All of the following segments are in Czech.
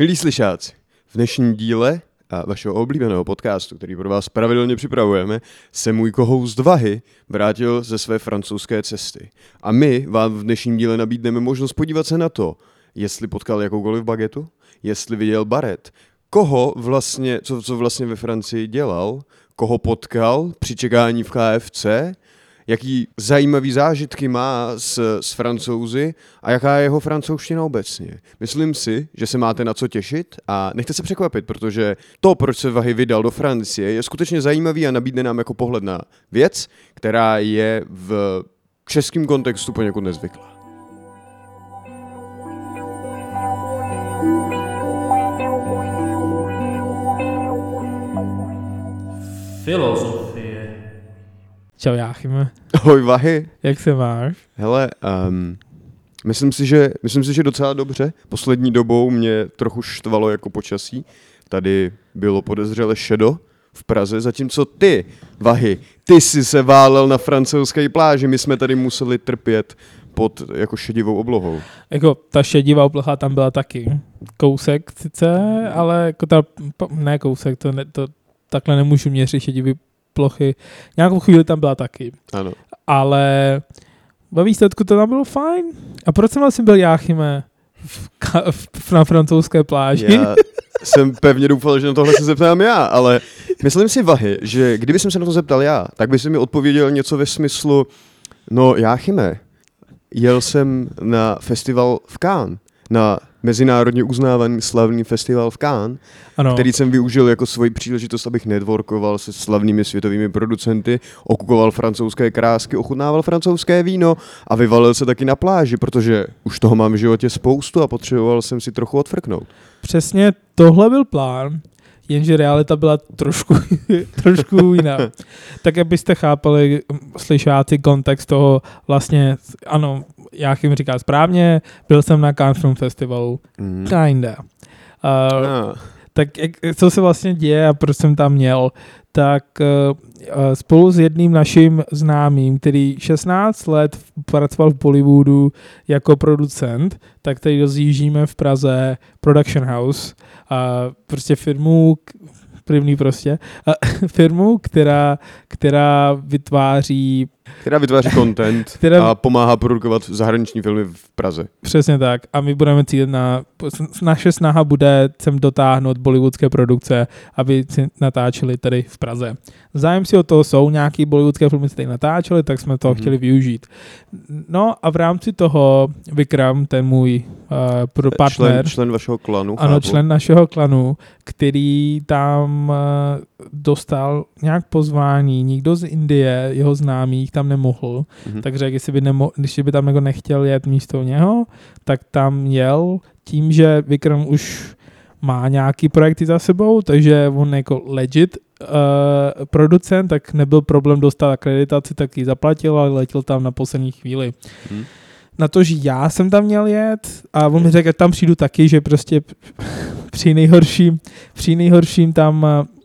Milí slyšáci, v dnešním díle a vašeho oblíbeného podcastu, který pro vás pravidelně připravujeme, se můj kohoust Vahy vrátil ze své francouzské cesty. A my vám v dnešním díle nabídneme možnost podívat se na to, jestli potkal jakoukoliv bagetu, jestli viděl baret, koho vlastně, co, co vlastně ve Francii dělal, koho potkal při čekání v KFC, jaký zajímavý zážitky má s, s francouzi a jaká je jeho francouzština obecně. Myslím si, že se máte na co těšit a nechte se překvapit, protože to, proč se Vahy vydal do Francie, je skutečně zajímavý a nabídne nám jako pohled na věc, která je v českém kontextu poněkud nezvyklá. Filozofie. Čau Jáchyme, Ahoj Vahy. jak se máš? Hele, um, myslím, si, že, myslím si, že docela dobře. Poslední dobou mě trochu štvalo jako počasí. Tady bylo podezřele šedo v Praze, zatímco ty, Vahy, ty jsi se válel na francouzské pláži, my jsme tady museli trpět pod jako šedivou oblohou. Jako ta šedivá obloha tam byla taky. Kousek sice, ale jako ta, ne kousek, to, ne, to takhle nemůžu měřit šedivý plochy. Nějakou chvíli tam byla taky. Ano. Ale ve výsledku to tam bylo fajn. A proč jsem vlastně byl Jáchyme v, v, na francouzské pláži? Já jsem pevně doufal, že na tohle se zeptám já, ale myslím si, Vahy, že kdyby jsem se na to zeptal já, tak by si mi odpověděl něco ve smyslu, no Jáchyme, jel jsem na festival v Cannes, na mezinárodně uznávaný slavný festival v Cannes, ano. který jsem využil jako svoji příležitost, abych networkoval se slavnými světovými producenty, okukoval francouzské krásky, ochutnával francouzské víno a vyvalil se taky na pláži, protože už toho mám v životě spoustu a potřeboval jsem si trochu odfrknout. Přesně tohle byl plán, jenže realita byla trošku, trošku jiná. tak abyste chápali, slyšáci kontext toho, vlastně, ano, Jáchym říká správně, byl jsem na Cannes Film Festivalu, Mm. kinda. Uh, Ah. tak jak, co se vlastně děje a proč jsem tam měl, tak uh, spolu s jedným naším známým, který 16 let pracoval v Bollywoodu jako producent, tak tady rozjíždíme v Praze Production House, uh, prostě firmu, první prostě, uh, firmu, která, která vytváří Která vytváří content Která- a pomáhá produkovat zahraniční filmy v Praze. Přesně tak. A my budeme cílit na... Naše snaha bude sem dotáhnout bollywoodské produkce, aby si natáčeli tady v Praze. Zájemci o toho jsou, nějaký bollywoodské filmy se tady natáčeli, tak jsme to Mhm. mm-hmm. chtěli využít. No a v rámci toho Vikram, ten můj uh, pro partner, Člen, člen vašeho klanu. ano, chápu. člen našeho klanu, který tam uh, dostal nějak pozvání, nikdo z Indie, jeho známých, tam nemohl, Mhm. tak řekl, jestli by, nemo, když by tam jako nechtěl jet místo něho, tak tam jel tím, že Vikram už má nějaký projekty za sebou, takže on jako legit uh, producent, tak nebyl problém dostat akreditaci, tak ji zaplatil, ale letěl tam na poslední chvíli. Mhm. Na to, že já jsem tam měl jet a on mi řekl, že tam přijdu taky, že prostě při nejhorším, při nejhorším tam eh,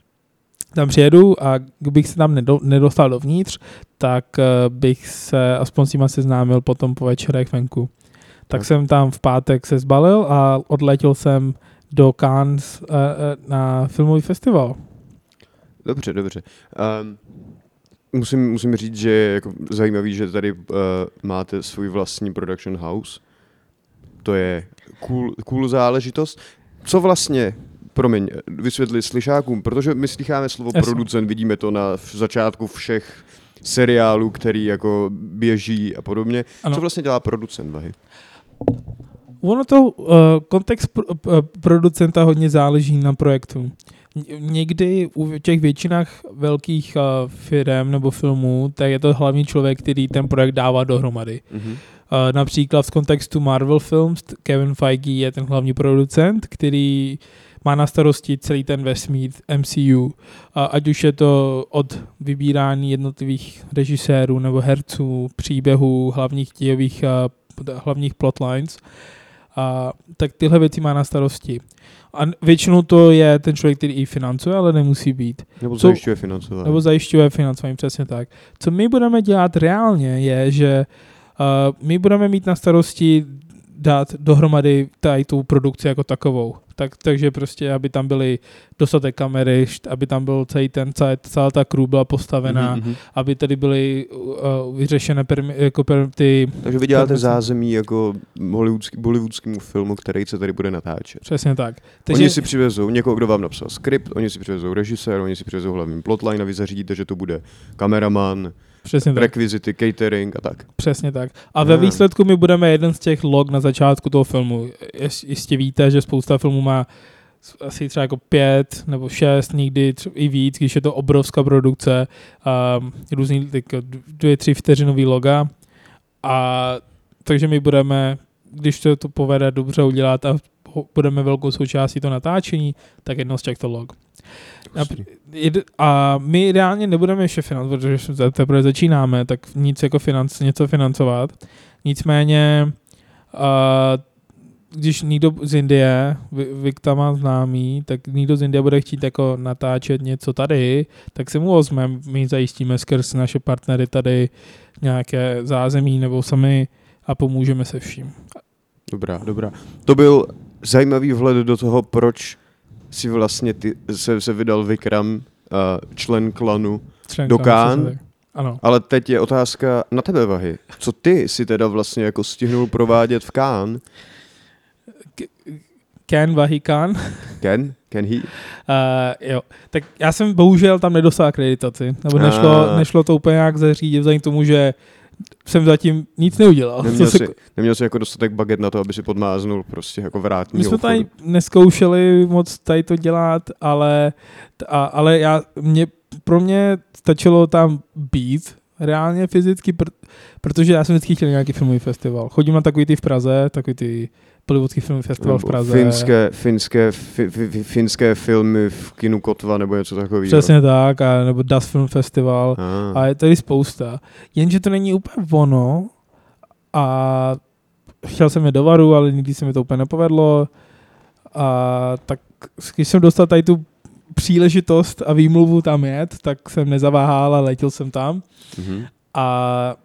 tam přijedu a kdybych se tam nedo, nedostal dovnitř, tak eh, bych se aspoň s nima seznámil potom po večerech venku. Tak, Tak. jsem tam v pátek se zbalil a odletěl jsem do Cannes uh, na filmový festival. Dobře, dobře. Um, musím, musím říct, že je jako zajímavý, že tady uh, máte svůj vlastní production house. To je cool, cool záležitost. Co vlastně, promiň, vysvětli slyšákům, protože my slycháme slovo Jasně. producent, vidíme to na začátku všech seriálů, který jako běží a podobně. Ano. Co vlastně dělá producent, Vahy? Ono to, uh, kontext pro, uh, producenta hodně záleží na projektu. Někdy u těch většinách velkých uh, firm nebo filmů, tak je to hlavní člověk, který ten projekt dává dohromady. Mhm. Uh, například v kontextu Marvel Films Kevin Feige je ten hlavní producent, který má na starosti celý ten vesmír MCU. A ať už je to od vybírání jednotlivých režisérů nebo herců, příběhů, hlavních dějových, hlavních plotlines, a, tak tyhle věci má na starosti. A většinou to je ten člověk, který i financuje, ale nemusí být. Nebo Co- zajišťuje financování. Nebo zajišťuje financování, přesně tak. Co my budeme dělat reálně je, že uh, my budeme mít na starosti dát dohromady tady tu produkci jako takovou. Tak, takže prostě, aby tam byly dostatek kamery, aby tam byl celý ten, celá, celá ta crew byla postavená, Mhm, mhm. aby tady byly uh, vyřešené permi, jako per, ty, Takže vy děláte Permise. zázemí jako hollywoodský, bollywoodskému filmu, který se tady bude natáčet. přesně tak. Takže... Oni si přivezou někoho, kdo vám napsal skript, oni si přivezou režisér, oni si přivezou hlavní plotline a vy zařídíte, že to bude kameraman, přesně tak. rekvizity, catering a tak. Přesně tak. A ve Ah. výsledku my budeme jeden z těch log na začátku toho filmu. Jistě víte, že spousta filmů má asi třeba jako pět nebo šest, někdy i víc, když je to obrovská produkce, um, různý jako dvě, tři vteřinový loga. A takže my budeme, když to, to povede dobře udělat a budeme velkou součástí to natáčení, tak jedno z těchto log. Jed- A my reálně nebudeme ještě financovat, protože za- teprve začínáme, tak nic jako financ, něco financovat. Nicméně, a když někdo z Indie, Vy- Vikta má známý, tak někdo z Indie bude chtít jako natáčet něco tady, tak se mu ozmeme, my zajistíme skrz naše partnery tady nějaké zázemí nebo sami a pomůžeme se vším. Dobrá, dobrá. To byl zajímavý vhled do toho, proč si vlastně ty, se, se vydal Vikram, uh, člen klanu. Členka, Do tak. Ano. Ale teď je otázka na tebe, Vahy. Co ty si teda vlastně jako stihnul provádět v Kán? Ken Vahikan. Ken? Ken he? Uh, jo, tak já jsem bohužel tam nedostal akreditaci, nebo nešlo, Ah. nešlo to úplně nějak zařídit, vzhledem k tomu, že jsem zatím nic neudělal. Neměl Co se, jsi, neměl jsi jako dostatek baget na to, aby si podmáznul prostě jako vrátní my jsme obchodu. tady neskoušeli moc tady to dělat, ale, a, ale já, mě, pro mě stačilo tam být reálně fyzicky, pr, protože já jsem vždycky chtěl nějaký filmový festival. Chodím na takový ty v Praze, takový ty Bollywoodský filmový festival v Praze. Finské, finské, fi, fi, fi, finské filmy v kinu Kotva nebo něco takového. Přesně tak, a, nebo Das Film Festival. Ah. A je tady spousta. Jenže to není úplně ono a chtěl jsem je do varu, ale nikdy se mi to úplně nepovedlo. A tak když jsem dostal tady tu příležitost a výmluvu tam jet, tak jsem nezaváhal a letěl jsem tam. Mhm. A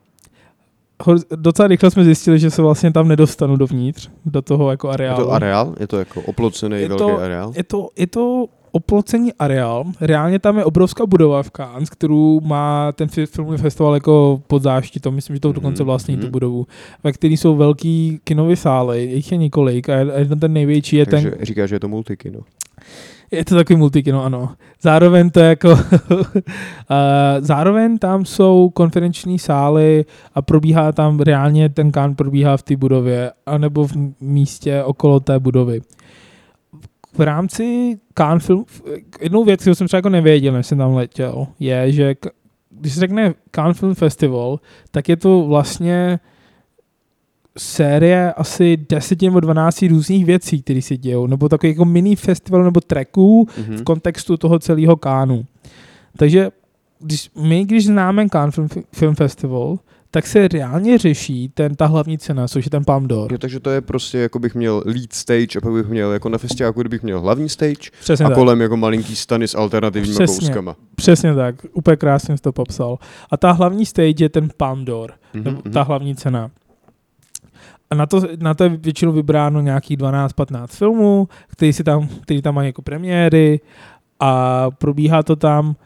docela rychle jsme zjistili, že se vlastně tam nedostanu dovnitř, do toho jako Je areálu. to areál? Je to jako oplocený Je velký to- areál? Je to, je to oplocený areál. Reálně tam je obrovská budova v Cannes, kterou má ten fi- filmový festival jako pod záštitou. Myslím, že to dokonce Mhm, vlastní tu mhm. budovu, ve které jsou velký kinové sály. Jich je několik a jeden ten největší je Takže ten... říká, že je to multikino. Je to takový multikino, ano. Zároveň to je jako... a zároveň tam jsou konferenční sály a probíhá tam reálně ten kán probíhá v té budově anebo v místě okolo té budovy. V rámci Cannes Film, jednou věc, kterou jsem třeba jako nevěděl, než jsem tam letěl, je, že když se řekne Cannes Film Festival, tak je to vlastně série asi 10 nebo 12 různých věcí, které se dějou, nebo takový jako mini festival nebo tracků Mhm. v kontextu toho celého Kánu. Takže když, my, když známe Cannes Film, Film Festival, tak se reálně řeší ten, ta hlavní cena, což je ten Palm d'Or. Jo, takže to je prostě, jako bych měl lead stage a pak bych měl jako na festiáku, kdybych měl hlavní stage Přesně a tak. kolem jako malinký stany s alternativníma Přesně. kouskama. Přesně tak, úplně krásně jsi to popsal. A ta hlavní stage je ten Palm d'Or, Mhm, nebo mhm. ta hlavní cena. A na to, na to je většinou vybráno nějakých 12-15 filmů, který, si tam, který tam mají jako premiéry a probíhá to tam,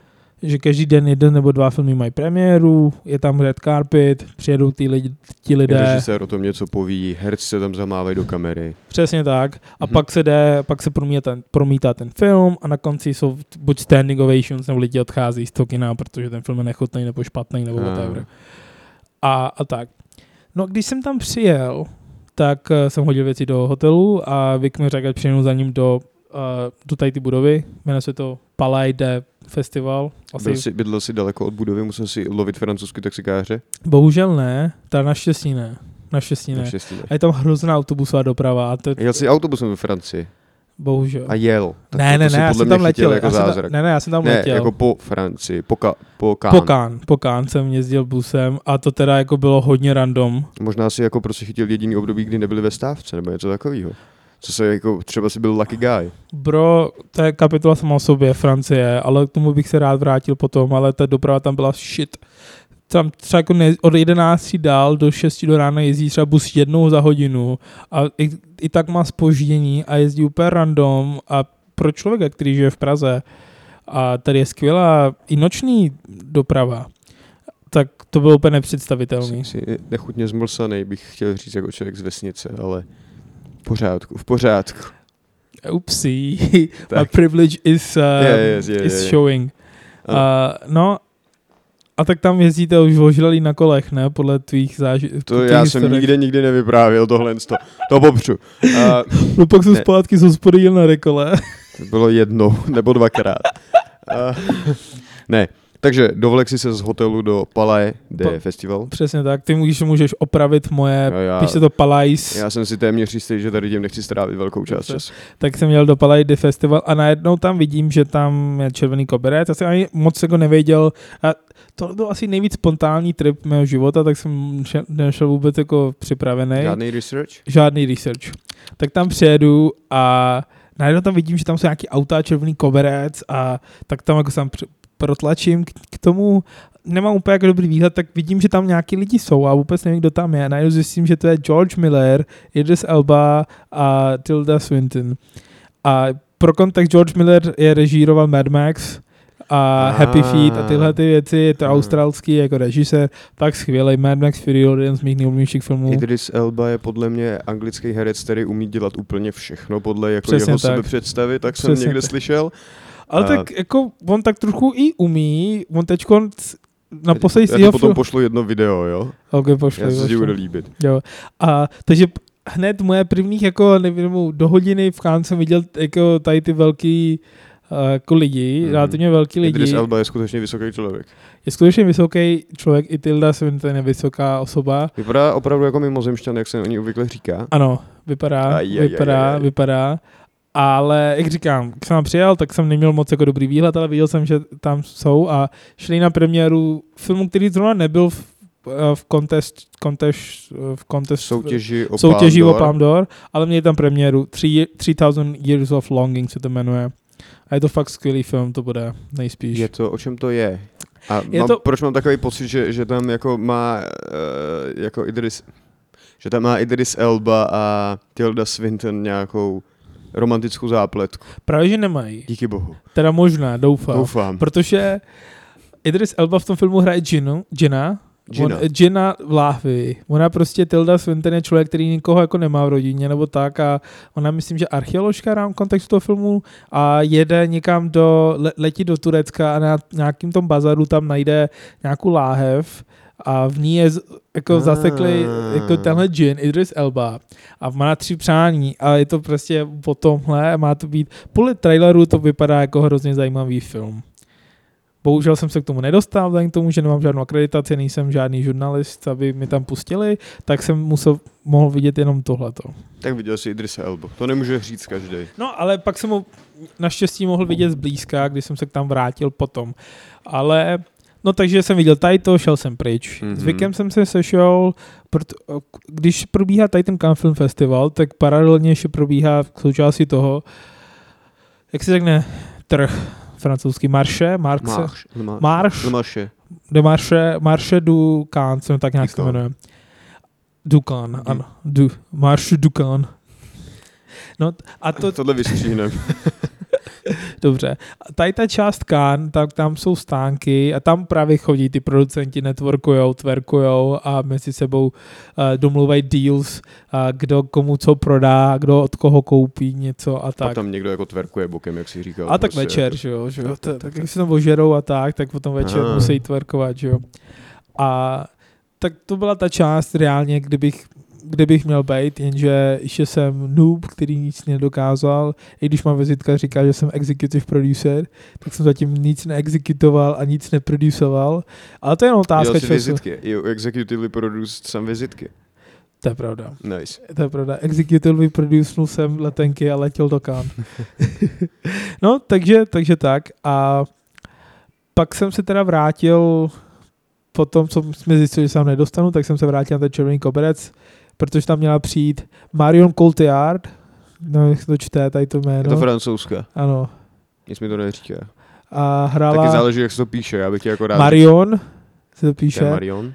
že každý den jeden nebo dva filmy mají premiéru, je tam red carpet, přijedou ty lidi, ti lidé. Režisér o tom něco poví, herci se tam zamávají do kamery. Přesně tak. A Mhm. pak se jde, pak se promítá ten, promítá ten film a na konci jsou buď standing ovations, nebo lidi odchází z toho kina, protože ten film je nechutný nebo špatný nebo whatever. A, a tak. No, když jsem tam přijel, tak uh, jsem hodil věci do hotelu a Vic mi řekl, přijenu za ním do, uh, do tady ty budovy. Jmenuje se to Palais de Festival. Asi, Byl jsi, bydlel jsi daleko od budovy, musel si lovit francouzsky taxikáře? Bohužel ne, ta naštěstí ne. Naštěstí ne. Naštěstí ne. A je tam hrozná autobusová doprava. A to, Jel jsi autobusem ve Francii bohužel. a jel. Tak ne, to ne, ne, já jsem tam letěl. Jako já jsem tam, ne, ne, já jsem tam ne, letěl. jako po Francii, po, ka, po Cannes. po Kán, po Kán jsem jezdil busem a to teda jako bylo hodně random. Možná si jako prostě chytil jediný období, kdy nebyli ve stávce, nebo něco takového. Co se jako, třeba si byl lucky guy. Bro, to je kapitola sama o sobě, Francie, ale k tomu bych se rád vrátil potom, ale ta doprava tam byla shit. Tam třeba jako ne, od 11 dál do 6 do rána jezdí třeba bus jednou za hodinu a i, i tak má spoždění a jezdí úplně random a pro člověka, který žije v Praze a tady je skvělá i noční doprava, tak to bylo úplně nepředstavitelný. Jsi, jsi nechutně zmlsaný, bych chtěl říct jako člověk z vesnice, ale v pořádku, v pořádku. Upsi, Tak. my privilege is, uh, Je, je, je, is showing. Uh, no, a tak tam jezdíte už ožralý na kolech, ne? Podle tvých zážitků. To já jsem nikde nikdy nevyprávěl tohle, to, to popřu. A No pak jsem zpátky z hospody jel na rekole. to bylo jednou nebo dvakrát. A, ne, takže dovlek si se z hotelu do Palais de Pa- Festival. Přesně tak, ty můžeš, můžeš opravit moje, já, píše to Palais, já jsem si téměř jistý, že tady tím nechci strávit velkou část času. tak jsem jel do Palais de Festival a najednou tam vidím, že tam je červený koberec, já jsem ani moc jako nevěděl a to byl asi nejvíc spontánní trip mého života, tak jsem šel, nešel vůbec jako připravený. Žádný research? žádný research. Tak tam přijedu a najednou tam vidím, že tam jsou nějaký auta, červený koberec a tak tam jako pr- protlačím k, k tomu, nemám úplně jako dobrý výhled, tak vidím, že tam nějaký lidi jsou a vůbec nevím, kdo tam je. Najednou zjistím, že to je George Miller, Idris Elba a Tilda Swinton. A pro kontext George Miller je režíroval Mad Max a Ah. Happy Feet a tyhle ty věci, je to Ah. australský jako režisér, tak skvělý, Mad Max Fury Road, jeden z mých nejoblíbenějších filmů. Idris Elba je podle mě anglický herec, který umí dělat úplně všechno podle jako Přesně jeho tak. sebepředstavy, tak jsem Přesně někde tak. slyšel. Ale A- tak jako on tak trochu i umí, on teď na poslední Já jeho potom film... pošlu jedno video, jo? Okay, pošli, Já se ti bude líbit. Jo. A takže hned moje prvních jako nevím, do hodiny v Cannes jsem viděl jako tady ty velký uh, jako lidi, Mhm. mm. relativně velký lidi. Idris Elba je skutečně vysoký člověk. Je skutečně vysoký člověk, i Tilda Swinton je vysoká osoba. Vypadá opravdu jako mimozemšťan, jak se o ní obvykle říká. Ano, vypadá, Aj, aj, aj, vypadá, aj, aj. vypadá. Ale jak říkám, když jsem přijel, tak jsem neměl moc jako dobrý výhled, ale viděl jsem, že tam jsou a šli na premiéru filmu, který zrovna nebyl v, eh, v contest, contest, v contest Soutěži o soutěží o Palme Palm d'Or, ale měli tam premiéru Three- 3000 Years of Longing se to jmenuje. A je to fakt skvělý film, to bude nejspíš. Je to, o čem to je? A Je mám, to- proč mám takový pocit, že, že tam jako má uh, jako Idris, že tam má Idris Elba a Tilda Swinton nějakou romantickou zápletku. Právě, že nemají. Díky bohu. Teda možná, doufám. Doufám. Protože Idris Elba v tom filmu hraje Ginu, Gina, Gina. On, Gina v láhvi. Ona prostě, Tilda Swinton je člověk, který nikoho jako nemá v rodině nebo tak a ona myslím, že archeoložka rám kontextu toho filmu a jede někam do, le, letí do Turecka a na nějakým tom bazaru tam najde nějakou láhev a v ní je jako Ah. zaseklý jako tenhle džin, Idris Elba a má tři přání a je to prostě po tomhle má to být, podle traileru to vypadá jako hrozně zajímavý film. Bohužel jsem se k tomu nedostal, vzhledem k tomu, že nemám žádnou akreditaci, nejsem žádný žurnalist, aby mi tam pustili, tak jsem musel, mohl vidět jenom tohleto. Tak viděl jsi Idrisa Elba. To nemůže říct každý. No, ale pak jsem ho naštěstí mohl vidět zblízka, když jsem se k tam vrátil potom. Ale, no takže jsem viděl tady to, šel jsem pryč. Mhm. Mm-hmm. S Vikem jsem se sešel, když probíhá tady ten Cannes Film Festival, tak paralelně ještě probíhá v součástí toho, jak se řekne, trh francouzský, marše, marche. Máš. Marš. Máše. de marše, marše du Cannes, jsem tak nějak to jmenuje. Ducan, Du. ano, du, marše Ducan. No a to, Tohle vystříhneme. Dobře. A tady ta část Cannes, tak tam jsou stánky a tam právě chodí ty producenti, networkujou, twerkujou a mezi sebou uh, domluvají deals, uh, kdo komu co prodá, kdo od koho koupí něco a Tak. tak. tam někdo jako tverkuje bokem, jak jsi říkal. A tak prostě večer, že jo, že jo. Tak, To, tak, tak tak. jak se tam ožerou a tak, tak potom večer Aha. musí twerkovat, že jo. A tak to byla ta část reálně, kdybych kde bych měl být, jenže ještě jsem noob, který nic nedokázal. I když má vizitka říká, že jsem executive producer, tak jsem zatím nic neexekutoval a nic neproducoval. Ale to je jenom otázka času. vizitky. You executively produced some vizitky. To je pravda. Nice. To je pravda. Executively producenul jsem letenky a letěl do Cannes. no, takže, takže tak. A pak jsem se teda vrátil po tom, co jsme zjistili, že se tam nedostanu, tak jsem se vrátil na ten červený koberec, protože tam měla přijít Marion Cotillard, no, jak se to čte, tady to jméno. Je to francouzská. ano. Nic mi to neříká. A Taky hrála záleží, jak se to píše. Já bych tě jako rád... Marion, se to píše. Marion.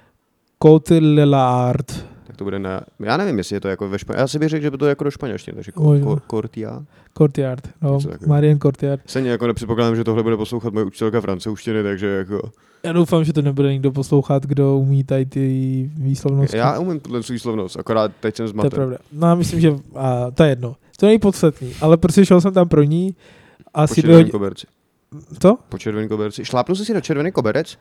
Tak to bude na... Já nevím, jestli je to jako ve španělštině. Já si bych řekl, že by to je jako do španělštiny, takže Možná. ko- Cortia. Courtyard, no. Marian Courtyard. Stejně jako nepředpokládám, že tohle bude poslouchat moje učitelka francouzštiny, takže jako... Já doufám, že to nebude nikdo poslouchat, kdo umí tady ty výslovnosti. Já umím tuhle výslovnost, akorát teď jsem to je pravda. No myslím, že a, to je jedno. To není podstatný, ale prostě šel jsem tam pro ní Po asi dvě červeném hodiny. koberci. Co? Po červeném koberci. Šlápnu jsi si na červený koberec?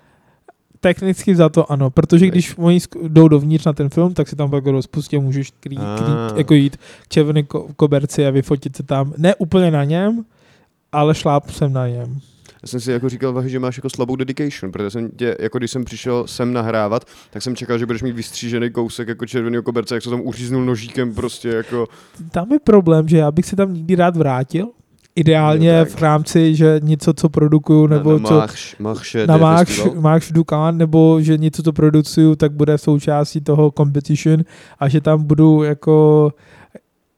Technicky za to ano, protože když oni jdou dovnitř na ten film, tak si tam pak rozpustí a můžeš krý, Ah. krý, jako jít k červené ko- koberci a vyfotit se tam. Ne úplně na něm, ale šláp jsem na něm. Já jsem si jako říkal, Vahy, že máš jako slabou dedication, protože jsem tě, jako když jsem přišel sem nahrávat, tak jsem čekal, že budeš mít vystřížený kousek jako červeného koberce, jak se tam uříznul nožíkem prostě jako... Tam je problém, že já bych se tam nikdy rád vrátil. Ideálně v rámci, že něco, co produkuju, nebo na co Marš, Marše, na festival. Máš Dukan, nebo že něco, co producuju, tak bude součástí toho competition a že tam budu jako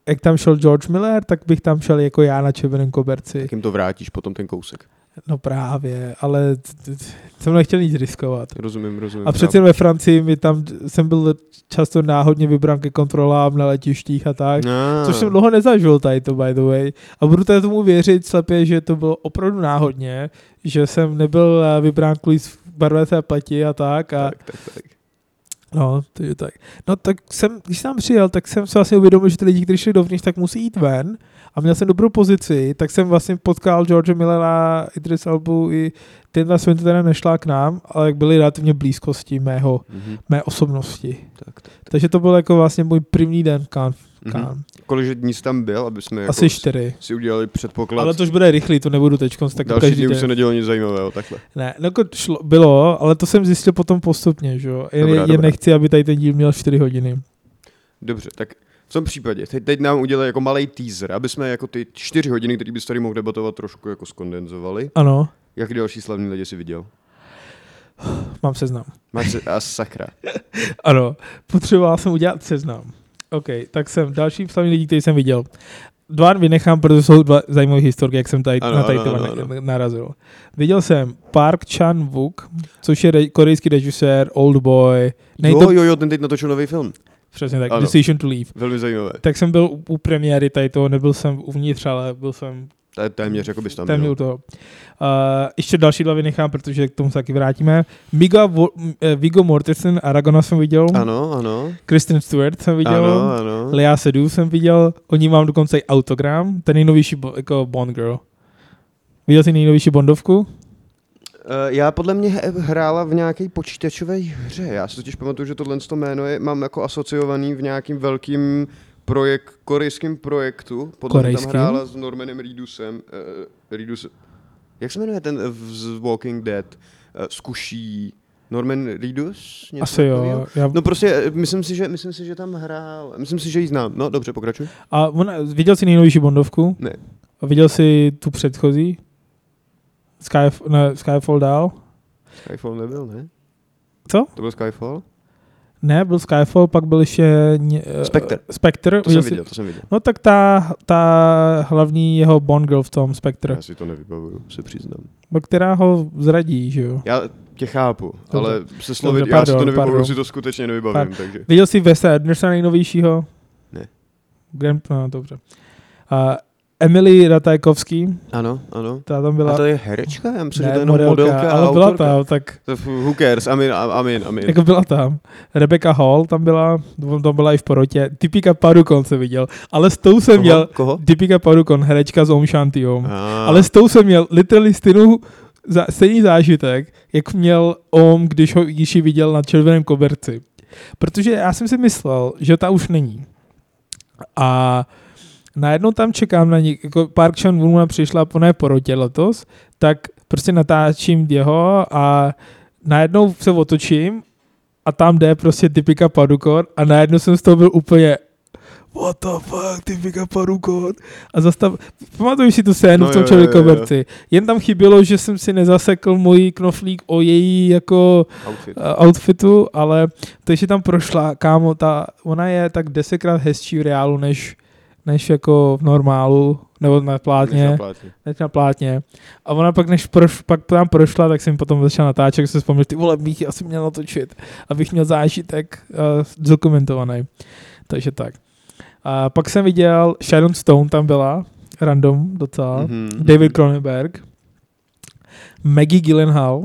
jak tam šel George Miller, tak bych tam šel jako já na červeném koberci. Tak jim to vrátíš potom ten kousek. No právě, ale jsem nechtěl nic riskovat. Rozumím, rozumím. A přece ve Francii mi tam jsem byl často náhodně vybrán ke kontrolám na letištích a tak. No. Což jsem dlouho nezažil tady to, by the way. A budu tady tomu věřit slepě, že to bylo opravdu náhodně, že jsem nebyl eh, vybrán kvůli barveté pleti a tak. A, Tak, tak, tak. no, to je tak. No tak jsem, když jsem tam přijel, tak jsem se vlastně uvědomil, že ty lidi, kteří šli dovnitř, tak musí jít ven. A měl jsem dobrou pozici, tak jsem vlastně potkal George Millera, Idris Albu i Tilda Swinton teda nešla k nám, ale byli relativně blízkosti mého, Mhm. mé osobnosti. tak, tak. Takže to byl jako vlastně můj první den v Cannes. Mhm. Cannes. Kolik dní jsi tam byl, aby jsme jako Asi čtyři. si udělali předpoklad. Ale to už bude rychlý, to nebudu teď tak Další dny už se nedělo nic zajímavého, takhle. Ne, no jako šlo, bylo, ale to jsem zjistil potom postupně, že jo. Jen, Dobrá, jen dobrá. nechci, aby tady ten díl měl 4 hodiny. Dobře, tak v tom případě, teď, teď nám udělali jako malý teaser, aby jsme jako ty čtyři hodiny, které bys tady mohl debatovat, trošku jako skondenzovali. Ano, Jaký další slavný lidi si viděl? mám seznam. Máš se, a sakra. Ano, potřeboval jsem udělat seznam. OK, tak jsem další slavný lidí, který jsem viděl. Dva vynechám, protože jsou dva zajímavé historky, jak jsem tady Ano, na tady ano, ano, na- narazil. Viděl jsem Park Chan-wook, což je re- korejský režisér, Old Boy. Nej, jo, to, jo, jo, ten teď natočil nový film. Přesně tak, ano. Decision to Leave. Velmi zajímavé. Tak jsem byl u, u premiéry tady toho, nebyl jsem uvnitř, ale byl jsem téměř, jako bys tam téměř byl. toho. Uh, ještě další dva vynechám, protože k tomu se taky vrátíme. Miga, Vo- m- eh, Viggo Mortensen, Aragona jsem viděl. Ano, ano. Kristen Stewart jsem viděl. Ano, ano. Lea Seydoux jsem viděl. Oni mám dokonce i autogram. Ten nejnovější bo- jako Bond Girl. Viděl jsi nejnovější Bondovku? Uh, já podle mě hrála v nějaké počítačové hře. Já si totiž pamatuju, že tohle to jméno je, mám jako asociovaný v nějakým velkým projekt, korejským projektu. Podle mě tam Korejským? hrála s Normanem Reedusem. Uh, Reedus, jak se jmenuje ten eh, z Walking Dead? Uh, zkuší Norman Reedus? Něco Asi jo. Já, No prostě, eh, myslím si, že, myslím si, že tam hrál. Myslím si, že ji znám. No, dobře, pokračuj. a on, viděl jsi nejnovější Bondovku? Ne. A viděl jsi tu předchozí? Sky, ne, Skyfall dál? Skyfall nebyl, ne? Co? To byl Skyfall? Ne, byl Skyfall, pak byl ještě... Eh, Spectre. Spectre. To jsem viděl, to jsem viděl. No tak ta, ta hlavní jeho Bond girl v tom Spectre, Já si to nevybavuju, se přiznám. která ho zradí, že jo. Já tě chápu, Dobře. ale se slovy, Dobře, já si to pardon, nevybavuju, pardon. si to skutečně nevybavím, Pardon. takže. Viděl jsi Wesa Andersona nejnovějšího? Ne. Grand, no, dobře. A Emily Ratajkovský, Ano, ano. ta tam A byla... to je herečka? Já myslím, že ne, to je jenom modelka, a ale byla autorka. tam, tak To, who cares, amin, amin, amin. jako byla tam. Rebecca Hall tam byla, tam byla i v porotě. Typika Padukon jsem viděl, ale s tou jsem Koho? měl, Koho? Typika Padukon, herečka z Om Shanti Om. A, Ale s tou jsem měl literally stejnou, za, stejný zážitek, jak měl Om, když ho když ji viděl na červeném koberci. Protože já jsem si myslel, že ta už není. A najednou tam čekám na ní, jako Park chan wook přišla poné porotě letos, tak prostě natáčím jeho a najednou se otočím a tam jde prostě typika Padukon a najednou jsem z toho byl úplně what the fuck, typika Padukon a zastav, pamatuju si tu scénu No v tom jo, jo, červeném jo, jo. koberci. Jen tam chybělo, že jsem si nezasekl můj knoflík o její jako outfit. uh, outfitu, ale to, že tam prošla, kámo, ta, ona je tak desetkrát hezčí v reálu, než než jako v normálu, nebo na plátně, Než na plátně. než na plátně. A ona pak, než proš, pak tam prošla, tak jsem potom začal natáčet, tak jsem si vzpomněl, ty vole, bych asi měl natočit, abych měl zážitek uh, zdokumentovaný. Takže tak. A pak jsem viděl, Sharon Stone tam byla, random docela, Mhm. David Cronenberg, Maggie Gyllenhaal,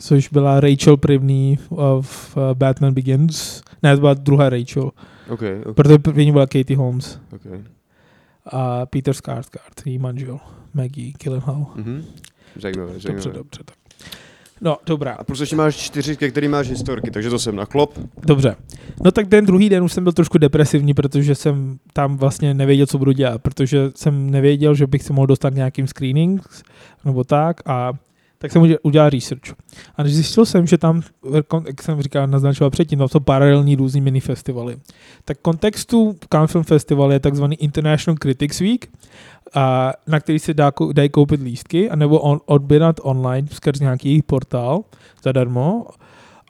což byla Rachel první v, v uh, Batman Begins, ne, to byla druhá Rachel, OK, OK, protože první byla Katie Holmes OK. a Peter Skarsgård, její manžel, Maggie Gyllenhaal. Mhm. Zajímavé, Dobře, zajímavé. dobře. Tak. No, dobrá, A ještě máš čtyři, ke kterým máš historky, takže to jsem na klop. dobře. No tak ten druhý den už jsem byl trošku depresivní, protože jsem tam vlastně nevěděl, co budu dělat, protože jsem nevěděl, že bych se mohl dostat nějakým screenings nebo tak a tak jsem udělal- research. A zjistil jsem, že tam, jak jsem říkal, naznačoval předtím, tam jsou paralelní různý mini festivaly. Tak kontextu Cannes Film Festival je takzvaný International Critics Week, a na který se dá, dají koupit lístky, anebo on, odběrat online skrz nějaký jejich portál zadarmo,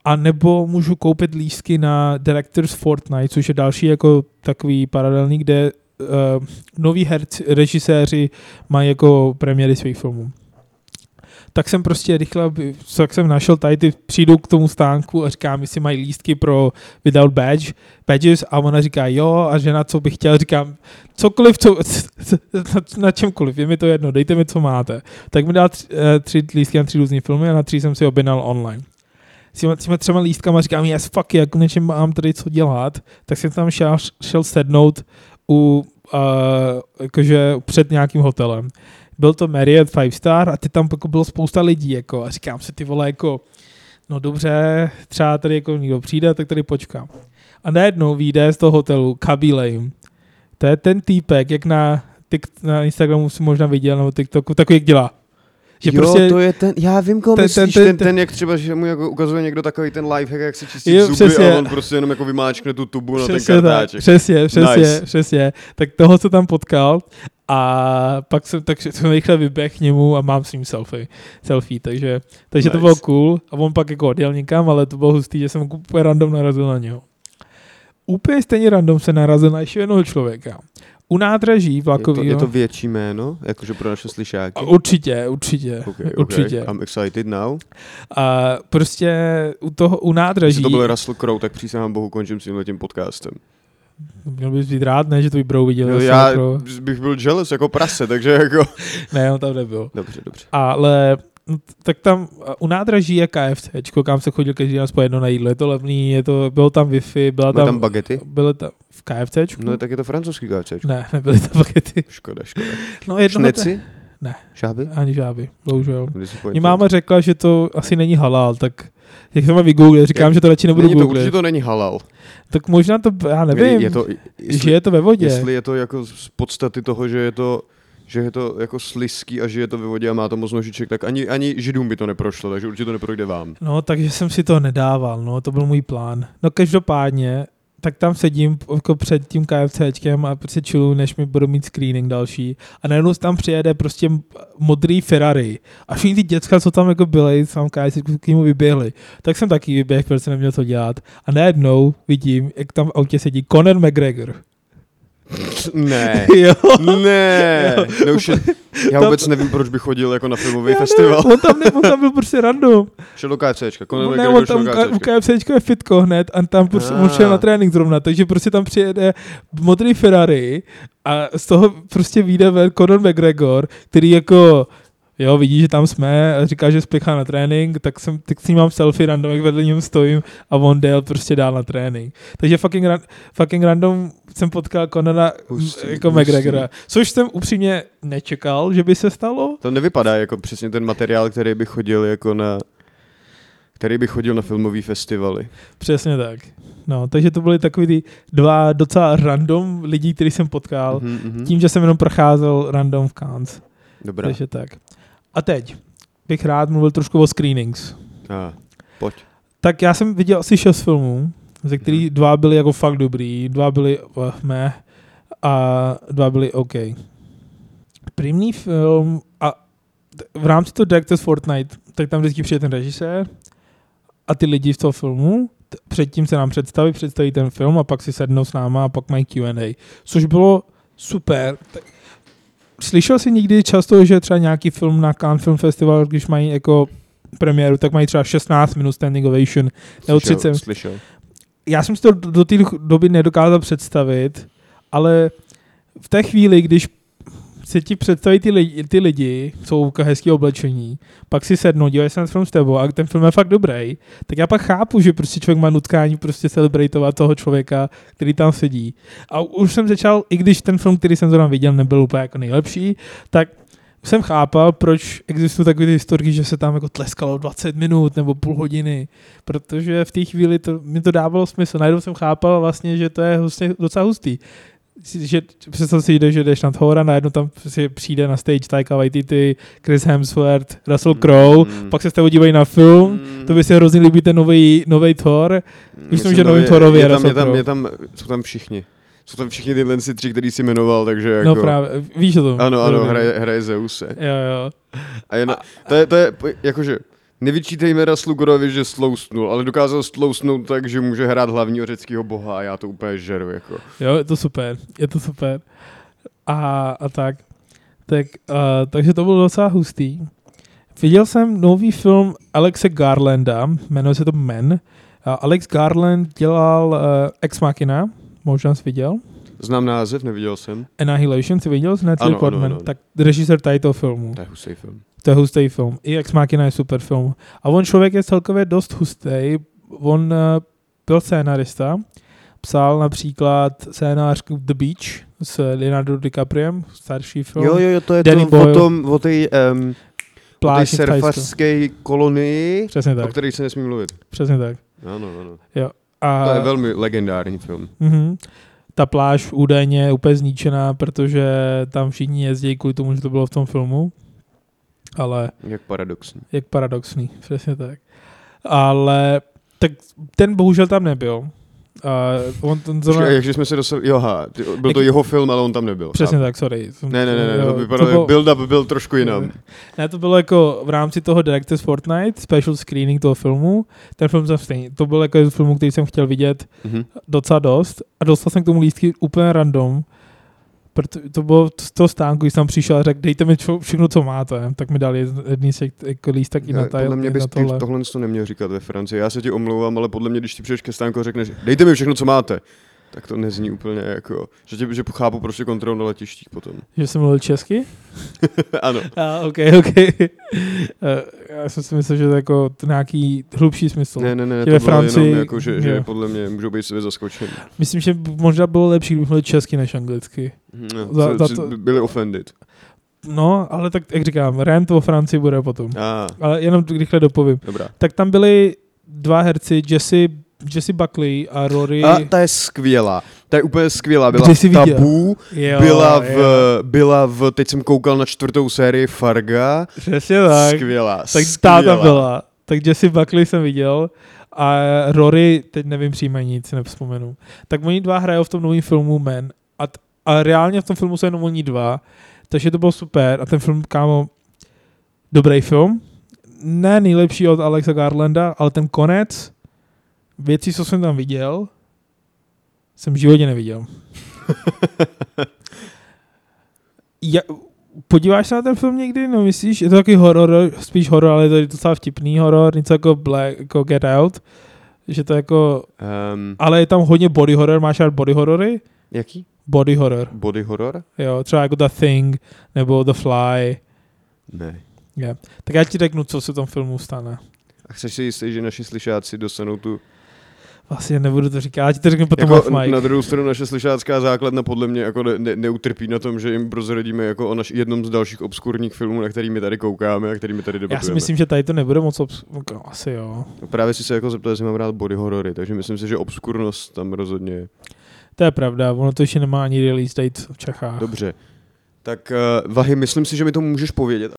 a nebo můžu koupit lístky na Directors Fortnite, což je další jako takový paralelní, kde uh, noví herci, režiséři mají jako premiéry svých filmů. Tak jsem prostě rychle, tak jsem našel tady ty, přijdu k tomu stánku a říkám, jestli mají lístky pro without badge, badges a ona říká jo a že na co bych chtěl, říkám cokoliv, co, na, na čemkoliv, je mi to jedno, dejte mi, co máte. Tak mi dal tři, eh, tři lístky na tři různé filmy a na tři jsem si objednal online. S těma, těma třema lístkama říkám, yes, fuck, jak konečně mám tady co dělat, tak jsem tam šel, šel sednout u, uh, jakože před nějakým hotelem. Byl to Marriott Five Star a ty tam jako bylo spousta lidí, jako, a říkám si, ty vole, jako, no dobře, třeba tady jako někdo přijde, tak tady počkám. A najednou vyjde z toho hotelu Kaby Lame. To je ten týpek, jak na, tik, na Instagramu si možná viděl, nebo TikToku, takový jak dělá. Že jo, prostě, to je ten, já vím, koho ten- myslíš, ten- ten, ten, ten- jak třeba, že mu jako ukazuje někdo takový ten lifehack, jak si čistí Jo, zuby přesně. a on prostě jenom jako vymáčkne tu tubu na ten Přesně tak, kartáček. přesně, přesně, Nice. přesně. Tak toho se tam potkal a pak jsem, tak jsem rychle vyběh k němu a mám s ním selfie, selfie takže, takže to Nice. bylo cool a on pak jako odjel někam, ale to bylo hustý, že jsem úplně random narazil na něho. Úplně stejně random se narazil na ještě jednoho člověka. U nádraží Je to, vlakového. je to větší jméno, jakože pro naše slyšáky? Určitě, určitě, Okay, určitě. Okay. I'm excited now. A prostě u toho, u nádraží, to byl Russell Crowe, tak přísahám bohu končím s tímhle tím podcastem. měl bys být rád, ne, že to vybrou viděl. Zase já jako- bych byl jealous jako prase, takže jako... Ne, on tam nebyl. Dobře, dobře. Ale no, tak tam u nádraží je KFC, kam se chodil každý den po jedno na jídlo. Je to levný, je to, bylo tam Wi-Fi, byla Byly tam, tam bagety? byly tam v KFC? No tak je to francouzský KFC. Ne, nebyly tam bagety. Škoda, škoda. No jedno Šneci? Ne. Šáby? Ani žáby, bohužel. Mě máma řekla, že to asi není halal, tak jak jsem vygooglit, říkám, Je- že to radši nebudu Není to, googlit. určitě to není halal. Tak možná to, já nevím, Je to, že jestli, je to ve vodě. jestli je to jako z podstaty toho, že je to že je to jako slizký a že je to ve vodě a má to moc nožiček, tak ani, ani židům by to neprošlo, takže určitě to neprojde vám. No, takže jsem si to nedával, no, to byl můj plán. No každopádně, tak tam sedím jako před tím KFCčkem a prostě chillu, než mi budou mít screening další. A najednou tam přijede prostě modrý Ferrari. A všichni ty děcka, co tam jako byli, tam KFC k němu vyběhli. Tak jsem taky vyběhl, protože jsem neměl co dělat. A najednou vidím, jak tam v autě sedí Conor McGregor. Ne, jo. ne, Jo. no už je, já Tam- vůbec nevím, proč bych chodil jako na filmový Já festival. nevím, On tam, ne, on tam byl prostě random. Šel do KFCčka, Conor ne, McGregor on tam do u KFCčka. Je fitko hned a tam prostě on šel Ah. na trénink zrovna, takže prostě tam přijede modrý Ferrari a z toho prostě vyjde ven Conor McGregor, který jako Jo, vidí, že tam jsme a říká, že spěchá na trénink, tak, jsem, tak s ním mám selfie random, jak vedle něm stojím a on jel prostě dál na trénink. Takže fucking, ran, fucking random jsem potkal Conora Hustý, jako hustý. McGregora, což jsem upřímně nečekal, že by se stalo. To nevypadá jako přesně ten materiál, který by chodil jako na který by chodil na filmový festivaly. Přesně tak. No, takže to byly takový ty dva docela random lidí, který jsem potkal, Mhm, mhm. tím, že jsem jenom procházel random v Cannes. Dobrá. Takže tak. A teď bych rád mluvil trošku o screenings. A, pojď. Tak já jsem viděl asi šest filmů, ze kterých Mhm. dva byly jako fakt dobrý, dva byly uh, meh a dva byly OK. První film a v rámci toho Directors Fortnite, tak tam vždycky přijde ten režisér a ty lidi z toho filmu, t- předtím se nám představí, představí ten film a pak si sednou s náma a pak mají Q&A. Což bylo Super. Tak, slyšel jsi někdy často, že třeba nějaký film na Cannes Film Festival, když mají jako premiéru, tak mají třeba 16 minut standing ovation, nebo 30. Slyšel. Já jsem si to do té doby nedokázal představit, ale v té chvíli, když se ti představí ty lidi, ty lidi, jsou hezký oblečení, pak si sednou, dívají se na film s tebou a ten film je fakt dobrý, tak já pak chápu, že prostě člověk má nutkání prostě celebratovat toho člověka, který tam sedí. A už jsem začal, i když ten film, který jsem zrovna viděl, nebyl úplně jako nejlepší, tak jsem chápal, proč existují takové historky, že se tam jako tleskalo 20 minut nebo půl hodiny, protože v té chvíli to, mi to dávalo smysl. Najednou jsem chápal vlastně, že to je hustě, docela hustý že představ si, jde, že jdeš na Thora, najednou tam si přijde na stage Taika Waititi, Chris Hemsworth, Russell Crowe, mm. pak se s tebou dívají na film, mm. to by se hrozně líbí ten nový, nový Thor. Myslím, Myslím že nový Thorovi je, je, tam, je, tam, je tam, jsou tam všichni. Jsou tam všichni tyhle si tři, který jsi jmenoval, takže no jako... No právě, víš to. Ano, ano, hraje, hraje Zeuse. Jo, jo. A je na, to, je, to je, jakože, Nevyčítejme Raslugorovi, že slousnul, ale dokázal slousnout tak, že může hrát hlavního řeckého boha a já to úplně žeru. Jako. Jo, je to super, je to super. A, a tak. tak uh, takže to bylo docela hustý. Viděl jsem nový film Alexe Garlanda, jmenuje se to Men. Uh, Alex Garland dělal uh, Ex Machina, možná jsi viděl. Znám název, neviděl jsem. Annihilation, jsi viděl? S ano, ano, ano, ano. Tak režisér tady toho filmu. To je hustý film. To je hustý film. I Ex Machina je super film. A on člověk je celkově dost hustý. On uh, byl scénarista. Psal například scénář The Beach s Leonardo DiCapriem, starší film. Jo, jo, jo, to je Danny to o tom, o té um, surfařské kolonii, Přesně tak. o které se nesmí mluvit. Přesně tak. Ano, ano. Jo. A... To je velmi legendární film. Mm-hmm. Ta pláž údajně je úplně zničená, protože tam všichni jezdí kvůli tomu, že to bylo v tom filmu ale... Jak paradoxní. Jak paradoxní, přesně tak. Ale tak ten bohužel tam nebyl. Uh, on ten zrovna... jakže jsme se dostali, joha, byl to jeho film, ale on tam nebyl. Přesně tak, sorry. Ne, ne, ne, ne to vypadalo, to byl, build-up byl trošku jinam. Ne, to bylo jako v rámci toho Directors Fortnite, special screening toho filmu, ten film jsem stejný, to byl jako film, který jsem chtěl vidět mm-hmm. docela dost a dostal jsem k tomu lístky úplně random, proto, to bylo z toho stánku, když jsem přišel a řekl, dejte mi všechno, co máte, tak mi dali jedný z těch jako lístek i na taj, Podle mě bys tohle. tohle to neměl říkat ve Francii. Já se ti omlouvám, ale podle mě, když ti přijdeš ke stánku a řekneš, dejte mi všechno, co máte, tak to nezní úplně jako, že, tě, že chápu prostě kontrolu na letištích potom. Že jsem mluvil česky? ano. A, ok, ok. já jsem si myslel, že to je jako nějaký hlubší smysl. Ne, ne, ne, to ve Francii, jenom jako, že, že podle mě můžou být sebe zaskočeni. Myslím, že možná bylo lepší, kdyby mluvil česky než anglicky. No, za, za to... Byli offended. No, ale tak, jak říkám, rent o Francii bude potom. Ah. Ale jenom rychle dopovím. Dobrá. Tak tam byli dva herci, Jesse Jesse Buckley a Rory. A ta je skvělá. Ta je úplně skvělá. Byla v Tabu, jo, byla, v, jo. byla v, teď jsem koukal na čtvrtou sérii Farga. Přesně tak. Skvělá, Tak skvělá. ta byla. Tak Jesse Buckley jsem viděl a Rory, teď nevím příjmení, nic nevzpomenu. Tak oni dva hrajou v tom novém filmu Men a, a reálně v tom filmu jsou jenom oni dva, takže to bylo super a ten film, kámo, dobrý film, ne nejlepší od Alexa Garlanda, ale ten konec, věci, co jsem tam viděl, jsem v životě neviděl. ja, podíváš se na ten film někdy? No myslíš, je to takový horor, spíš horor, ale je to docela vtipný horor, něco jako, Black, jako Get Out, že to jako, um, ale je tam hodně body horror, máš rád body horory? Jaký? Body horror. Body horror? Jo, třeba jako The Thing, nebo The Fly. Ne. Yeah. Tak já ti řeknu, co se v tom filmu stane. A chceš si jistý, že naši slyšáci dostanou tu Vlastně nebudu to říkat, já ti to řeknu potom jako off Na druhou stranu naše slyšácká základna podle mě jako ne, ne, neutrpí na tom, že jim prozradíme jako o naš, jednom z dalších obskurních filmů, na který my tady koukáme a který my tady debatujeme. Já si myslím, že tady to nebude moc obskurní, no, asi jo. No právě si se jako zeptal, jestli mám rád body horory, takže myslím si, že obskurnost tam rozhodně je. To je pravda, ono to ještě nemá ani release date v Čechách. Dobře. Tak uh, Vahy, myslím si, že mi to můžeš povědět.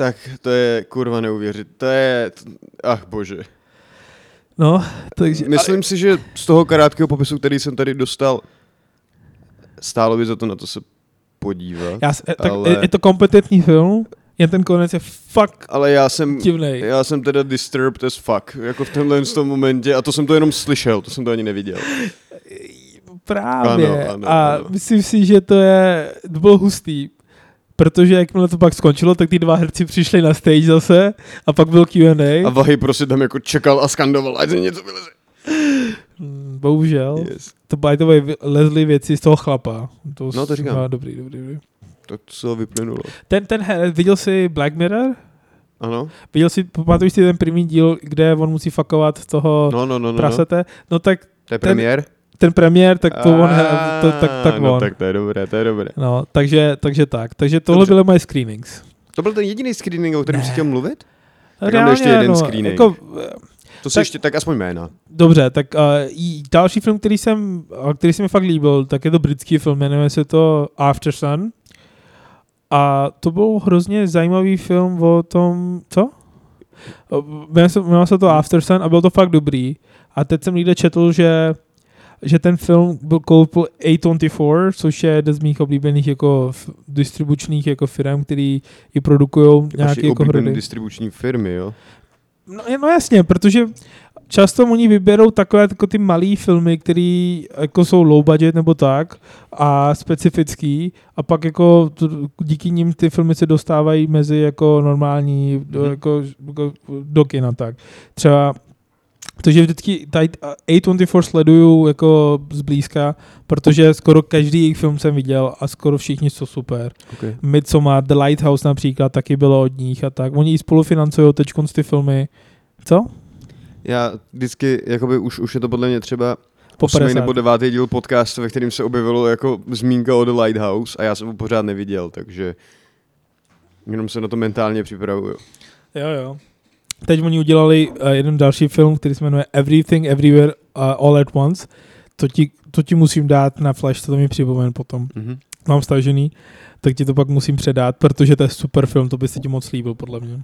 Tak to je kurva neuvěřit. To je, ach bože. No, takže... Myslím ale... si, že z toho krátkého popisu, který jsem tady dostal, stálo by za to na to se podívat. Já, ale... tak je, je to kompetentní film, jen ten konec je fakt Ale já jsem, divnej. já jsem teda disturbed as fuck, jako v tomhle tom momentě, a to jsem to jenom slyšel, to jsem to ani neviděl. Právě. Ano, ano, a ano. myslím si, že to je, to bylo hustý. Protože jakmile to pak skončilo, tak ty dva herci přišli na stage zase a pak byl Q&A. A Vahy prostě tam jako čekal a skandoval, ať se něco vyleze. Mm, Bohužel. Yes. To by the way lezly věci z toho chlapa. To No, to říkám. No, dobrý, dobrý, dobrý. To co vyplynulo. Ten, ten her, viděl jsi Black Mirror? Ano? Viděl jsi, pamatuješ si ten první díl, kde on musí fakovat toho No, no, no, no. no. prasete? No tak To je premiér? Ten premiér, tak to on, he- to, tak, tak no, on. tak to je dobré, to je dobré. No, takže, takže tak. Takže tohle Dobře. byly moje screenings. To byl ten jediný screening, o kterém jsi chtěl mluvit? Tak mám ještě jeden screening. Jako, To si Tak- ještě, tak aspoň jména. dobře, tak uh, další film, který jsem, který se mi fakt líbil, tak je to britský film, jmenuje se to After Sun. A to byl hrozně zajímavý film o tom, co? O, Jmenuje se, jmenuje se to After Sun a byl to fakt dobrý. A teď jsem někde četl, že že ten film byl koupil A24, což je jeden z mých oblíbených jako distribučních jako firm, který i produkují nějaké jako hry. distribuční firmy, jo? No, no jasně, protože často oni vyberou takové jako ty malé filmy, které jako jsou low budget nebo tak a specifický a pak jako díky nim ty filmy se dostávají mezi jako normální do, Mhm. jako, jako do kina tak. Třeba takže vždycky tady A24 sleduju jako zblízka, protože skoro každý jejich film jsem viděl a skoro všichni jsou super. Okay. Midsommar, The Lighthouse například, taky bylo od nich a tak. Oni i spolufinancují teď ty filmy. Co? Já vždycky, jakoby už, už je to podle mě třeba Po osmý 50. nebo devátý díl podcastu, ve kterým se objevilo jako zmínka o The Lighthouse a já jsem ho pořád neviděl, takže jenom se na to mentálně připravuju. Jo, jo. Teď oni udělali uh, jeden další film, který se jmenuje Everything Everywhere uh, All at Once. To ti, to ti musím dát na flash, to mi připomen potom. Mhm. Mám stažený, tak ti to pak musím předat, protože to je super film, to by se ti moc líbil, podle mě.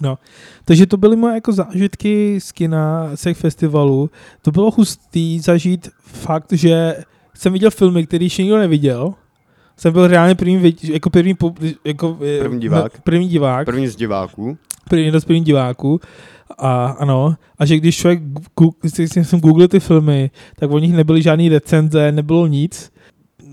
No, takže to byly moje jako zážitky z kina, z těch festivalů. To bylo hustý zažít fakt, že jsem viděl filmy, který ještě nikdo neviděl. Jsem byl reálně první, jako první, jako, eh, První divák. První divák První z diváků. První z prvních diváků. A ano, a že když člověk si jsem googlil ty filmy, tak o nich nebyly žádný recenze, nebylo nic.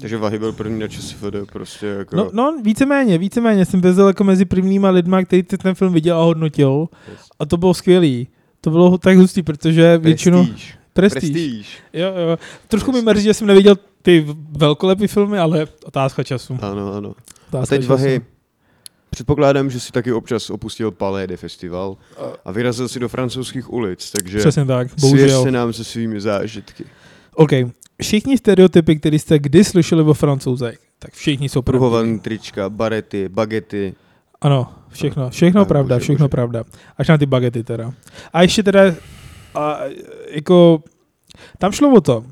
Takže Vahy byl první na ČSFD, prostě jako... No, no víceméně, víceméně jsem vezl jako mezi prvníma lidma, který ten film viděl a hodnotil. Yes. A to bylo skvělý. To bylo tak hustý, protože většinou... Prestíž. Prestíž. Prestíž. Jo, jo. Trošku mi mrzí, že jsem neviděl ty velkolepý filmy, ale otázka času. Ano, ano. A Otázka teď času. Vahy, předpokládám, že si taky občas opustil Palais de Festival a vyrazil si do francouzských ulic, takže Přesně tak, bohužel. se nám se svými zážitky. OK. Všichni stereotypy, které jste kdy slyšeli o francouzech, tak všichni jsou pravdivé. Pruhovaný trička, barety, bagety. Ano, všechno, všechno Ah, pravda, bože, všechno bože. pravda. Až na ty bagety teda. A ještě teda, a, jako, tam šlo o to,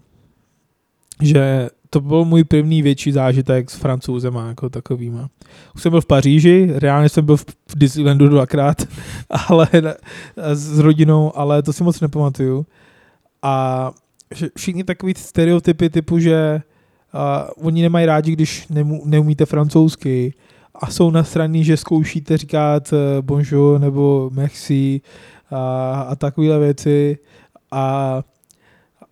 že to byl můj první větší zážitek s francouzema jako takovýma. Už jsem byl v Paříži, reálně jsem byl v Disneylandu dvakrát, ale s rodinou, ale to si moc nepamatuju. A všichni takový stereotypy typu, že uh, oni nemají rádi, když nemu, neumíte francouzsky a jsou nasraný, že zkoušíte říkat eh, bonjour nebo merci a, a takovéhle věci a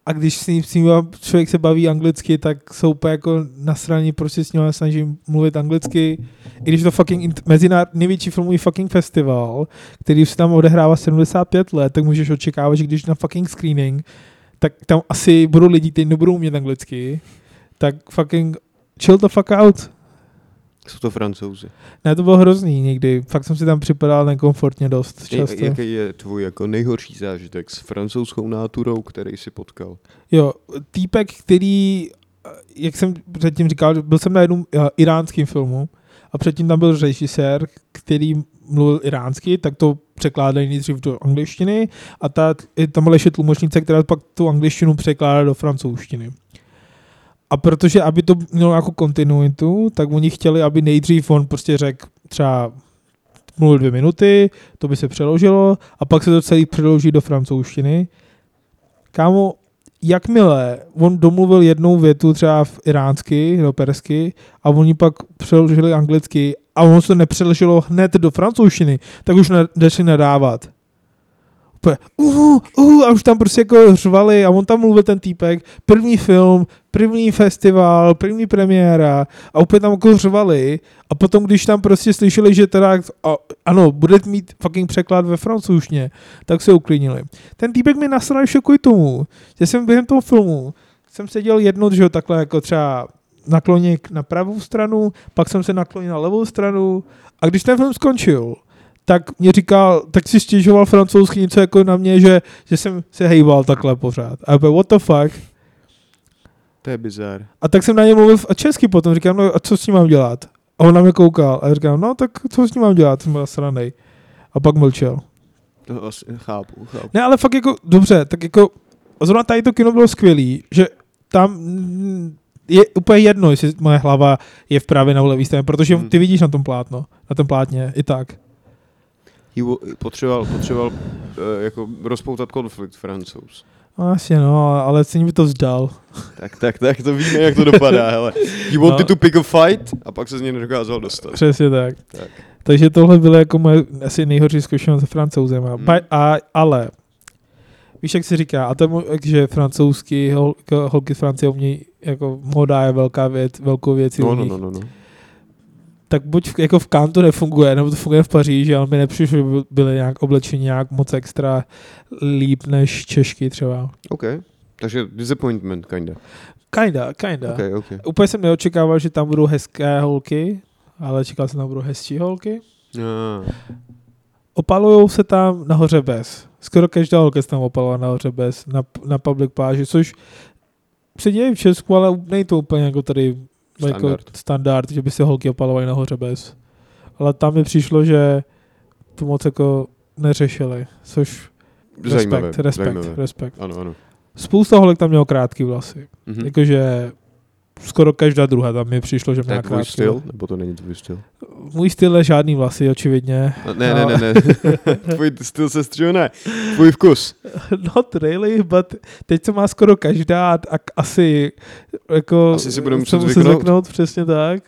a když s ním, s ním člověk se baví anglicky, tak jsou úplně jako nasraní, prostě s ním snaží mluvit anglicky. I když to fucking int- mezinár, největší filmový fucking festival, který už se tam odehrává 75 let, tak můžeš očekávat, že když na fucking screening, tak tam asi budou lidi, kteří nebudou umět anglicky, tak fucking chill the fuck out. Jsou to francouzi. Ne, to bylo hrozný někdy. Fakt jsem si tam připadal nekomfortně dost Je, často. jaký je tvůj jako nejhorší zážitek s francouzskou náturou, který jsi potkal? Jo, týpek, který, eh, jak jsem předtím říkal, byl jsem na jednom uh, iránském filmu a předtím tam byl režisér, který mluvil iránsky, tak to překládají nejdřív do angličtiny a ta, tam byla ještě tlumočnice, která pak tu angličtinu překládá do francouzštiny. A protože, aby to mělo jako kontinuitu, tak oni chtěli, aby nejdřív on prostě řekl třeba mluvil dvě minuty, to by se přeložilo a pak se to celý přeloží do francouzštiny. Kámo, jakmile on domluvil jednou větu třeba v iránsky nebo persky a oni pak přeložili anglicky a ono se nepřeložilo hned do francouzštiny, tak už nešli nadávat. Úplně, uh, uh, a už tam prostě jako řvali a on tam mluvil ten týpek, první film, první festival, první premiéra a úplně tam jako řvali a potom, když tam prostě slyšeli, že teda, a, ano, bude mít fucking překlad ve francouzštině, tak se uklidnili. Ten týpek mi nasral ještě kvůli tomu, že jsem během toho filmu, jsem seděl jedno, že jo, takhle jako třeba nakloně na pravou stranu, pak jsem se naklonil na levou stranu a když ten film skončil, tak mě říkal, tak si stěžoval francouzsky něco jako na mě, že, že jsem se hejbal takhle pořád. A byl, what the fuck? To je bizar. A tak jsem na ně mluvil a česky potom, říkám, no a co s ním mám dělat? A on na mě koukal a říkám, no tak co s ním mám dělat, jsem byl sranej. A pak mlčel. To asi chápu, chápu. Ne, ale fakt jako, dobře, tak jako, zrovna tady to kino bylo skvělý, že tam je úplně jedno, jestli moje hlava je v pravě nebo levý straně, protože Hmm. ty vidíš na tom plátno, na tom plátně i tak. Ivo potřeboval, potřeboval uh, jako rozpoutat konflikt francouz. No, jasně, no, ale se by to vzdal. Tak, tak, tak, to víme, jak to dopadá, hele. He wanted No. to pick a fight a pak se z něj nedokázal dostat. Přesně tak. Tak. Takže tohle bylo jako moje asi nejhorší zkušenost se francouzem. Hmm. a, ale, víš, jak se říká, a to je, že francouzský hol, jako holky z Francie umějí, jako moda je velká věc, velkou věc. No, no, no, no, no. Tak buď v, jako v to nefunguje, nebo to funguje v Paříži, ale mi nepřišlo, že by byly nějak oblečení nějak moc extra líp než Češky třeba. OK. Takže disappointment, kinda. Kinda, kinda. OK, OK. Úplně jsem neočekával, že tam budou hezké holky, ale čekal jsem, že tam budou hezčí holky. Ah. Opalujou se tam nahoře bez. Skoro každá holka se tam opaluje nahoře bez, na, na public pláži, což se děje v Česku, ale není to úplně jako tady Standard. jako standard, že by se holky opalovaly nahoře bez. Ale tam mi přišlo, že to moc jako neřešili, což Zajímavé, respekt, respekt, zajímavé. respekt. Ano, ano. Spousta holek tam mělo krátký vlasy. Mhm. Jakože skoro každá druhá tam mi přišlo, že měla krátký styl? Nebo to není tvůj styl? Můj styl je žádný vlasy, očividně. A Ne, ne, ne, ne. tvůj styl se střího ne. Tvůj vkus. Not really, but teď to má skoro každá a asi jako Asi si bude muset zvyknout. zvyknout, přesně tak.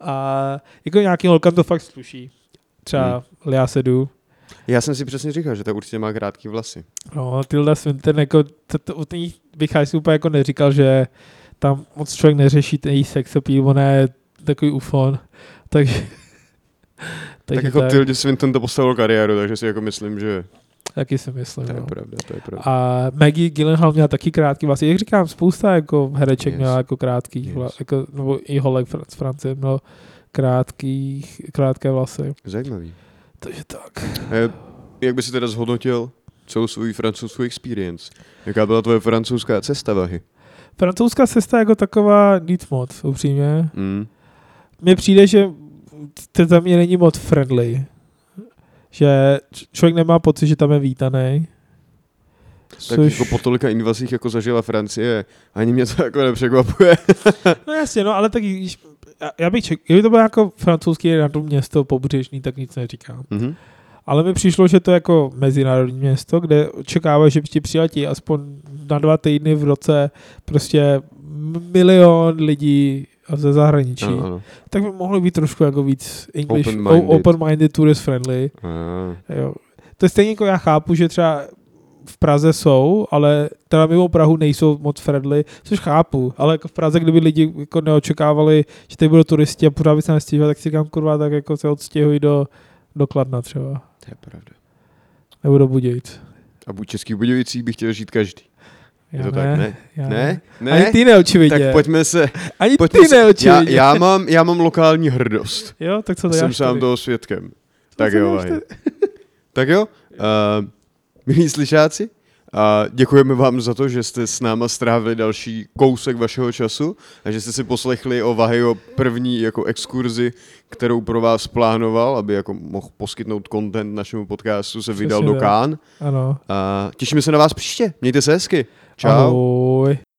A jako nějaký holkám to fakt sluší. Třeba Hmm. Lea Sedu. Já jsem si přesně říkal, že ta určitě má krátký vlasy. No, Tilda Swinton, jako, to, to, ní bych asi úplně jako neříkal, že tam moc člověk neřeší ten její sex appeal, ona je takový ufon. Takže, Tak, tak jako Tilde Swinton to postavil kariéru, takže si jako myslím, že taky si myslím. to je no. pravda, to je pravda. A Maggie Gyllenhaal měla taky krátký vlasy. Jak říkám, spousta jako hereček Yes. měla jako krátký Yes. vlasy, jako, nebo i holek z Francie měl krátký, krátké vlasy. Zajímavý. Takže tak. A jak by si teda zhodnotil celou svou francouzskou experience? Jaká byla tvoje francouzská cesta, Vahy? Francouzská cesta jako taková nic moc, upřímně. Mm. Mně přijde, že to tam je není moc friendly. Že člověk nemá pocit, že tam je vítaný. Tak jako po tolika invazích, jako zažila Francie, ani mě to jako nepřekvapuje. No jasně, no ale tak když, já- já bych čekal, kdyby to bylo jako francouzský na to město pobřežní, tak nic neříkám. Mhm. Ale mi přišlo, že to je jako mezinárodní město, kde očekává, že ti přiletí aspoň na dva týdny v roce prostě milion lidí ze zahraničí. Ano, ano. Tak by mohlo být trošku jako víc English, Open-minded. open-minded, tourist friendly. A, Jo. To je stejně jako já chápu, že třeba v Praze jsou, ale teda mimo Prahu nejsou moc friendly, což chápu, ale jako v Praze, kdyby lidi jako neočekávali, že tady budou turisti a pořád by se nestěžovali, tak si říkám, kurva, tak jako se odstěhují do, do Kladna třeba, to je pravda. nebo do Budějc. A buď Český Budějovicích by chtěl žít každý. Je Já to tak, ne? já Ne? Ne? Ani ty neočividně. Tak pojďme se... Ani Pojďme ty se já, neočividně. já, mám, já mám lokální hrdost. Jo, tak co to Jsem sám tady? toho svědkem. Tak jo. Tak jo, uh, milí slyšáci, a děkujeme vám za to, že jste s náma strávili další kousek vašeho času a že jste si poslechli o Vahyho první jako exkurzi, kterou pro vás plánoval, aby jako mohl poskytnout content našemu podcastu, se vydal Přesně do tak. Kán. Ano. A těšíme se na vás příště. Mějte se hezky. Čau. Ahoj.